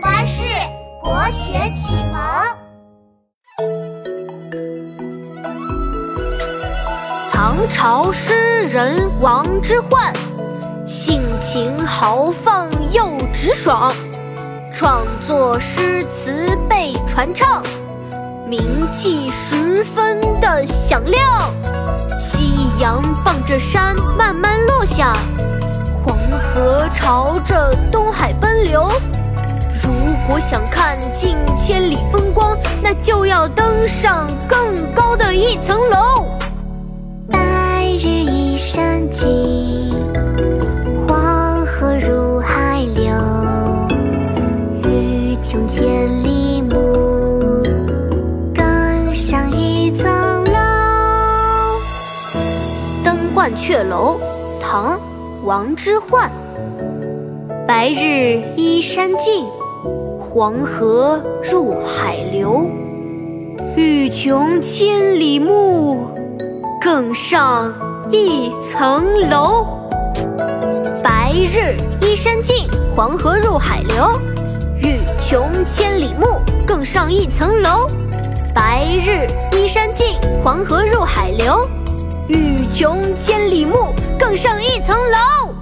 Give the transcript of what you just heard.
巴士国学启蒙。唐朝诗人王之涣，性情豪放又直爽，创作诗词被传唱，名气十分的响亮。夕阳傍着山慢慢落下。黄河朝着东海奔流，如果想看尽千里风光，那就要登上更高的一层楼。白日依山尽，黄河入海流。欲穷千里目，更上一层楼。登鹳雀楼，唐。王之涣。白日依山尽，黄河入海流。欲穷千里目，更上一层楼。白日依山尽，黄河入海流。欲穷千里目，更上一层楼。白日依山尽，黄河入海流。欲穷千里目，更上一层楼。